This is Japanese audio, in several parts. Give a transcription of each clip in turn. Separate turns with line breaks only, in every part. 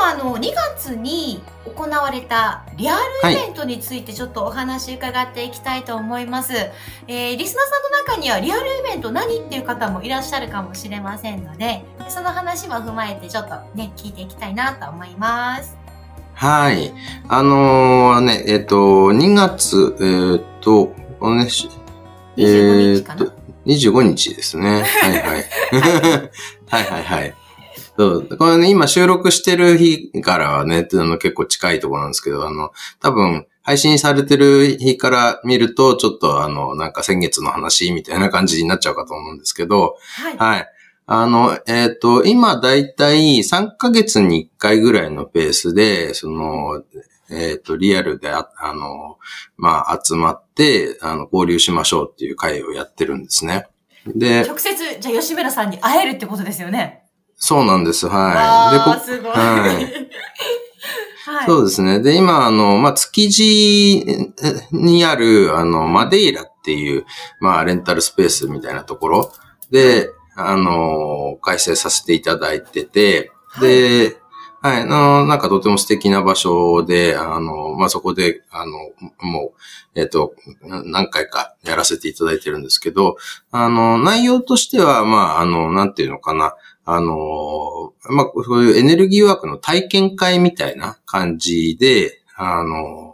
はあの2月に行われたリアルイベントについてちょっとお話伺っていきたいと思います、えーリスナーさんの中にはリアルイベント何っていう方もいらっしゃるかもしれませんのでその話も踏まえてちょっとね聞いていきたいなと思います
はい。あのーね、えっ、と、2月、えっ、と、このね、し
25日かな、
えーと25日ですね。はいはい。はいはいはい。そう。これね、今収録してる日からはね、あの結構近いところなんですけど、あの、多分、配信されてる日から見ると、ちょっとあの、なんか先月の話みたいな感じになっちゃうかと思うんですけど、
はい
はい。あの、えっ、と、今だいたい3ヶ月に1回ぐらいのペースで、その、えっ、と、リアルであ、あの、まあ、集まって、あの、交流しましょうっていう会をやってるんですね。で、
直接じゃあ吉村さんに会えるってことですよね
そうなんです、はい。で、こ
すごい。
はい。
はい。
そうですね。で、今、あの、まあ、築地にある、あの、マデイラっていう、まあ、レンタルスペースみたいなところ。で、あの、開催させていただいてて、で、はい、あの、なんかとても素敵な場所で、あの、まあ、そこで、あの、もう、えっ、と、な何回かやらせていただいてるんですけど、あの、内容としては、まあ、あの、なんていうのかな、あの、まあ、そういうエネルギーワークの体験会みたいな感じで、あの、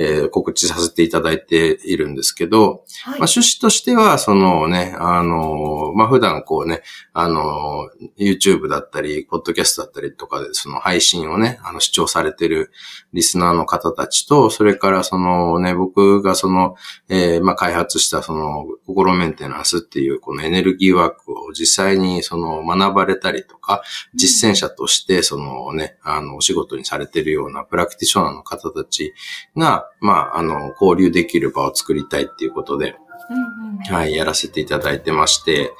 えー告知させていただいているんですけど、
はい。
まあ、趣旨としては、そのね、あの、まあ、普段こうね、あの、YouTube だったり、ポッドキャストだったりとかで、その配信をね、あの、視聴されてるリスナーの方たちと、それからそのね、僕がその、えーまあ、開発したその、心メンテナンスっていう、このエネルギーワークを実際にその、学ばれたりとか、実践者として、そのね、あの、お仕事にされてるようなプラクティショナーの方たちが、まあ、あの、交流できる場を作りたいっていうことで、
うんうん
はい、やらせていただいてまして、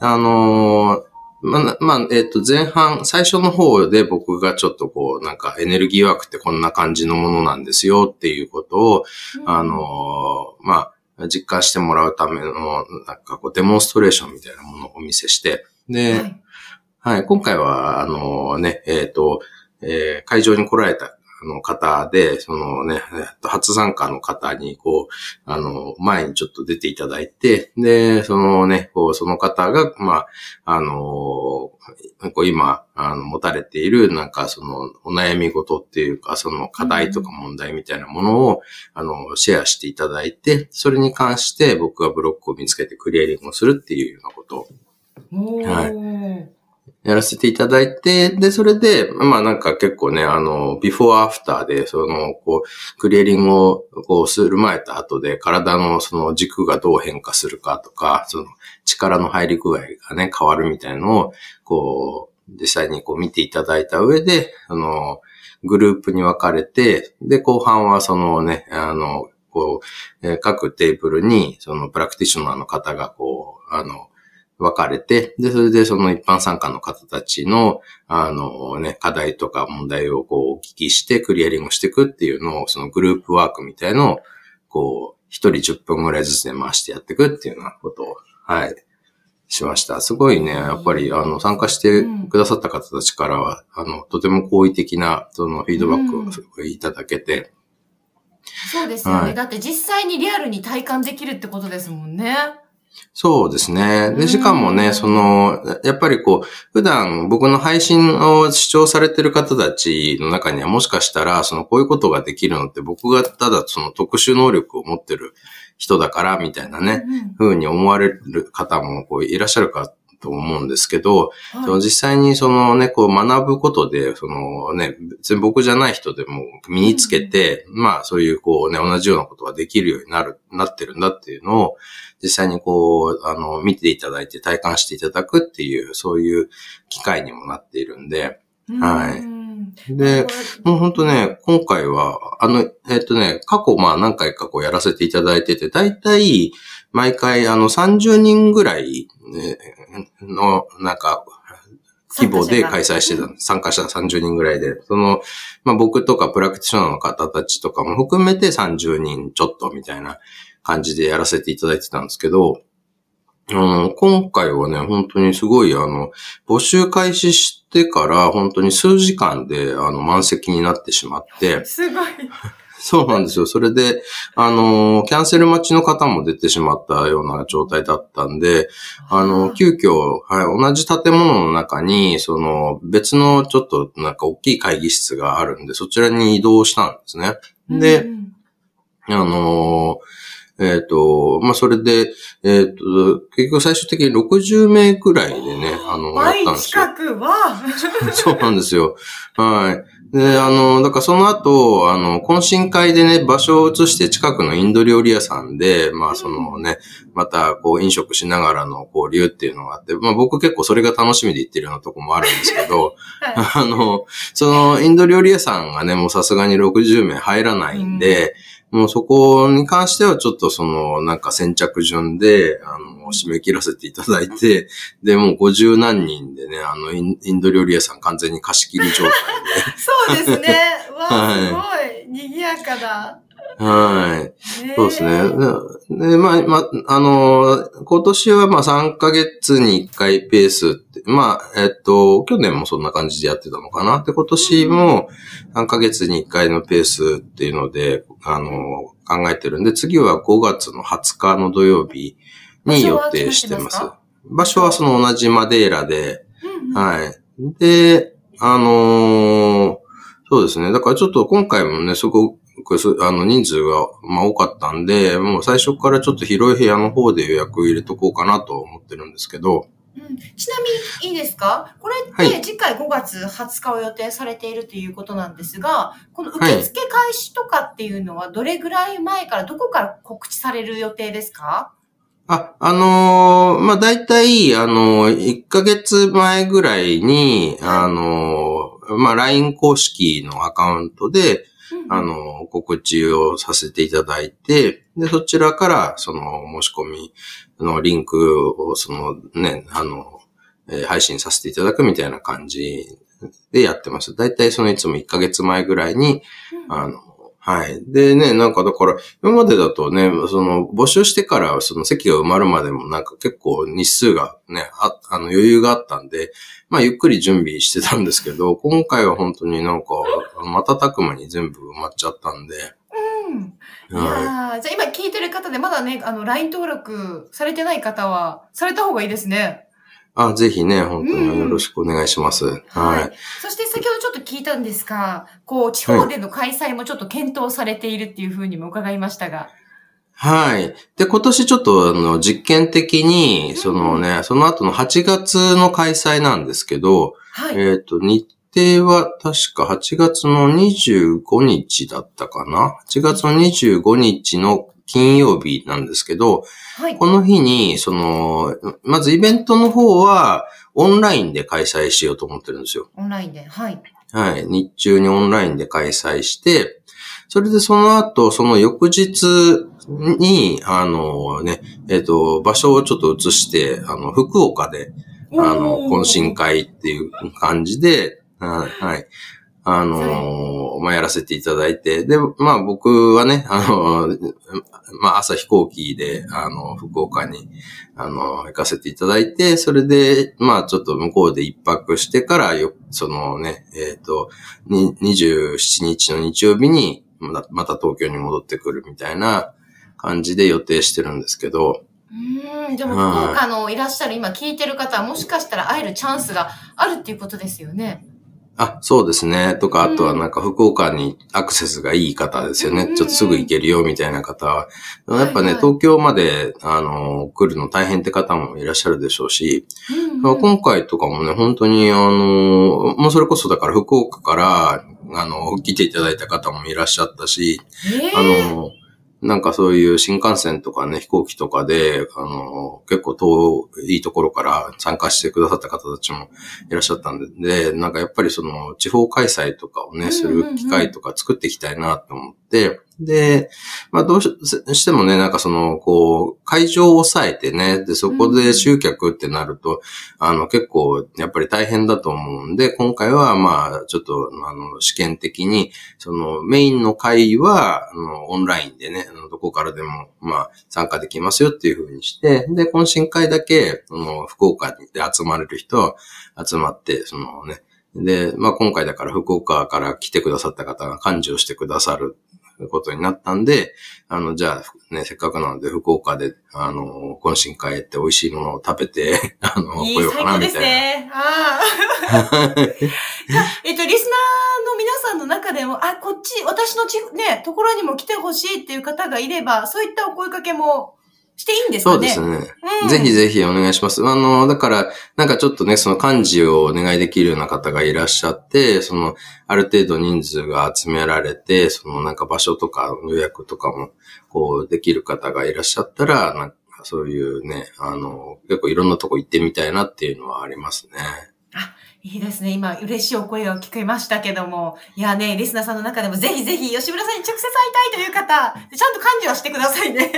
あのーまあ、まあ、えっ、と、前半、最初の方で僕がちょっとこう、なんかエネルギーワークってこんな感じのものなんですよっていうことを、あのーまあ、実感してもらうための、なんかこう、デモンストレーションみたいなものをお見せして、で、
はい。
はい、今回は、あのね、えっ、と、えー会場に来られたあの方で、そのね、えっと初参加の方に、こう、あの、前にちょっと出ていただいて、で、そのね、こう、その方が、まあ、あのこう今、あの、持たれている、なんか、その、お悩み事っていうか、その課題とか問題みたいなものを、あの、シェアしていただいて、それに関して僕がブロックを見つけてクリアリングをするっていうようなこと。はいやらせていただいて、で、それで、まあなんか結構ね、あの、ビフォーアフターで、その、こう、クリエリングを、こう、する前と後で、体のその軸がどう変化するかとか、その、力の入り具合がね、変わるみたいのを、こう、実際にこう見ていただいた上で、あの、グループに分かれて、で、後半はそのね、あの、こう、各テーブルに、そのプラクティショナーの方がこう、あの、分かれて、で、それでその一般参加の方たちの、あのね、課題とか問題をこうお聞きしてクリアリングしていくっていうのを、そのグループワークみたいのを、こう、一人10分ぐらいずつで回してやっていくっていうようなことを、はい、しました。すごいね、やっぱり、あの、参加してくださった方たちからは、あの、とても好意的な、その、フィードバックをすごいいただけて、
そうですよね、
はい。
だって実際にリアルに体感できるってことですもんね。
そうですね。
うん
で、しかもね、その、やっぱりこう、普段僕の配信を視聴されてる方たちの中にはもしかしたら、その、こういうことができるのって僕がただその特殊能力を持ってる人だから、みたいなね、
うん
風に思われる方もこういらっしゃるかと思うんですけど、
はい。
その実際にそのね、こう学ぶことで、そのね、別に僕じゃない人でも身につけて、まあそういうこうね、同じようなことができるようになる、なってるんだっていうのを、実際にこう、あの、見ていただいて体感していただくっていう、そういう機会にもなっているんで、はい
うん。うん。
で、もうほんとね、今回は、あの、えっ、とね、過去まあ何回かこうやらせていただいてて、だいたい毎回あの30人ぐらい、ね、の、なんか、規模で開催してた
うん
参加者30人ぐらいで、その、まあ僕とかプラクティショナーの方たちとかも含めて30人ちょっとみたいな感じでやらせていただいてたんですけど、あの、今回はね、本当にすごい、あの、募集開始してから、本当に数時間で、あの、満席になってしまって、
すごい。
そうなんですよ。それで、あの、キャンセル待ちの方も出てしまったような状態だったんで、あの、急遽、はい、同じ建物の中に、その、別のちょっとなんか大きい会議室があるんで、そちらに移動したんですね。で、
うん
あのえっ、と、まあ、それで、えっ、と、結局最終的に60名くらいでね、あの、やっ
倍
たんですよ。
近くは、
そうなんですよ。はい。で、あの、だからその後、あの、懇親会でね、場所を移して近くのインド料理屋さんで、まあそのね、またこう飲食しながらの交流っていうのがあって、まあ僕結構それが楽しみで行ってるようなとこもあるんですけど、
はい
あの、そのインド料理屋さんがね、もうさすがに60名入らないんで、もうそこに関してはちょっとその、なんか先着順で、あの、締め切らせていただいて、で、もう50何人でね、あの、インド料理屋さん完全に貸し切り状態
そうですね。わあ、
はい
すごい。賑やかだ。
で。はい。
ね
そうですね。で、でまあ、まあ、あの、今年はまあ3ヶ月に1回ペースって、まあ、えっと、去年もそんな感じでやってたのかな。で、今年も3ヶ月に1回のペースっていうので、あの、考えてるんで、次は5月の20日の土曜日に予定してます
場所は
その同じマデーラで、
うんうん
はい。で、あのーそうですね。だからちょっと今回もね、すごくす、あの、人数が、まあ、多かったんで、もう最初からちょっと広い部屋の方で予約を入れとこうかなと思ってるんですけど、
うん。ちなみにいいですか？これ
はい。
って次回5月20日を予定されているということなんですが、この受付開始とかっていうのはどれぐらい前から、どこから告知される予定ですか？
あ、あのーまあ、大体、あのー、1ヶ月前ぐらいに、あのーまあ、LINE 公式のアカウントで、あの、告知をさせていただいて、で、そちらから、その、申し込みのリンクを、その、ね、あの、えー配信させていただくみたいな感じでやってます。だいたいそのいつも1ヶ月前ぐらいに、
うん
あの、はい。でね、なんかだから、今までだとね、その、募集してから、その席が埋まるまでもなんか結構日数がね、ああの余裕があったんで、まあゆっくり準備してたんですけど、今回は本当になんか、瞬く間に全部埋まっちゃったんで、
うん。い
は
やーじゃあ今聞いてる方でまだね、あの、LINE 登録されてない方は、された方がいいですね。
い。あ、ぜひね、本当によろしくお願いします。はい。
そして先ほどちょっと聞いたんですが、こう、地方での開催もちょっと検討されているっていうふうにも伺いましたが。
はい。で、今年ちょっとあの、実験的に、そのね、その後の8月の開催なんですけど、
はい。
えっ、と、日程は確か8月の25日だったかな ?8 月の25日の金曜日なんですけど、
はい。
この日に、その、まずイベントの方は、オンラインで開催しようと思ってるんですよ。
オンラインで。はい。
はい。日中にオンラインで開催して、それでその後、その翌日に、あのね、えっ、と、場所をちょっと移して、あの、福岡で、あの、懇親会っていう感じで、はいはい。あのーまあ、やらせていただいて、で、まあ、僕はね、あのーまあ、朝飛行機で、あの、福岡に、あの、行かせていただいて、それで、まあ、ちょっと向こうで一泊してから、よ、そのね、えっ、と、に27日の日曜日に、また、東京に戻ってくるみたいな感じで予定してるんですけど、
うーん。でも、福岡のいらっしゃる今聞いてる方はもしかしたら会えるチャンスがあるっていうことですよね。
あ、そうですね。とか、
うん
あとはなんか福岡にアクセスがいい方ですよね。
うん
ちょっとすぐ行けるよみたいな方は。やっぱね、
はいはい
東京まで、あの、来るの大変って方もいらっしゃるでしょうし、
うんうん
まあ今回とかもね、本当にあの、もうそれこそだから福岡から、あの、来ていただいた方もいらっしゃったし、
ええ
あの、なんかそういう新幹線とかね、飛行機とかで、あの、結構遠いところから参加してくださった方たちもいらっしゃったんで、でなんかやっぱりその地方開催とかをね、する機会とか作っていきたいなと思って、で、まあどうしてもね、なんかその、こう、会場を抑えてね、で、そこで集客ってなると、うん、あの、結構、やっぱり大変だと思うんで、今回はまあ、ちょっと、あの、試験的に、その、メインの会は、あの、オンラインでね、どこからでも、まあ、参加できますよっていうふうにして、で、懇親会だけ、その、福岡で集まれる人集まって、そのね、で、まあ今回だから福岡から来てくださった方が幹事をしてくださることになったんで、あの、じゃあ、ね、せっかくなので、福岡で、あの、懇親会って美味しいものを食べて、あの、来ようかな、みたいな。いいですね。あ
あ。じゃあ、えっと、リスナーの皆さんの中でも、あ、こっち、私のち、ね、ところにも来てほしいっていう方がいれば、そういったお声かけもしていいんですか
ね？そうですね。うん、ぜひぜひお願いします。あの、だから、なんかちょっとね、その漢字をお願いできるような方がいらっしゃって、その、ある程度人数が集められて、そのなんか場所とか予約とかも、こう、できる方がいらっしゃったら、なんかそういうね、あの、結構いろんなとこ行ってみたいなっていうのはありますね。
あ、いいですね。今、嬉しいお声を聞けましたけども。いやね、リスナーさんの中でもぜひぜひ吉村さんに直接会いたいという方、ちゃんと漢字はしてくださいね。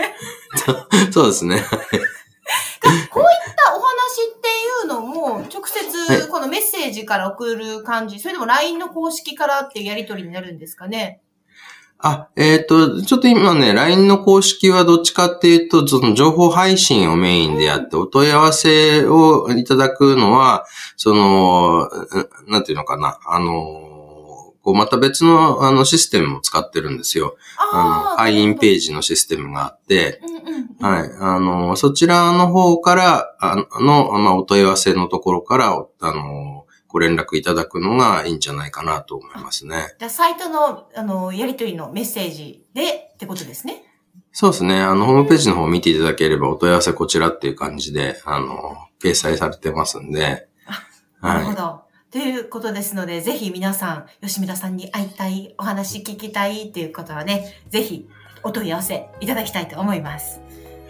そうですね。こうい
ったお話っていうのも、直接このメッセージから送る感じ、それでも LINE の公式からっていうやりとりになるんですかね。
あ、えっ、ー、と、ちょっと今ね、LINE の公式はどっちかっていうと、その情報配信をメインでやって、お問い合わせをいただくのは、その、なんていうのかな、あの、こうまた別のあのシステムを使ってるんですよ。あの、会員ページのシステムがあって、はい。あの、そちらの方から、あの、まあ、お問い合わせのところから、あの、ご連絡いただくのがいいんじゃないかなと思いますね。
じゃサイトの、あの、やりとりのメッセージでってことですね。
そうですね。あの、ホームページの方を見ていただければ、お問い合わせこちらっていう感じで、あの、掲載されてますんで。
あ、なるほど。はい、ということですので、ぜひ皆さん、吉村さんに会いたい、お話聞きたいっていうことはね、ぜひお問い合わせいただきたいと思います。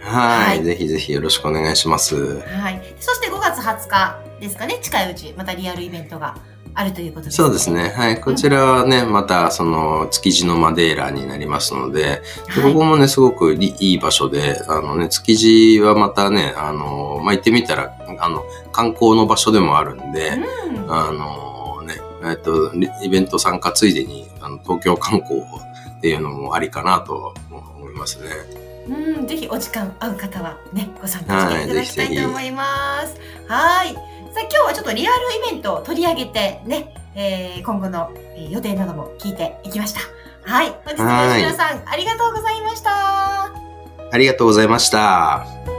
はい。ぜひぜひよろしくお願いします。
はい。そして5月20日ですかね、近いうち、またリアルイベントがあるということです、
ね、そうですね。はい。こちらはね、うん、また、その、築地のマデーラになりますので、はい、ここもね、すごくいい場所で、あのね、築地はまたね、あの、まあ、行ってみたら、あの、観光の場所でもあるんで、うん、あのね、えっと、イベント参加ついでに、あの東京観光っていうのもありかなと思いますね。
うん、ぜひお時間合う方はね、ご参加していただきたいと思います。はい。さあ、今日はちょっとリアルイベントを取り上げてね、えー、今後の予定なども聞いていきました。はい。本日も吉野さん、ありがとうございました。
ありがとうございました。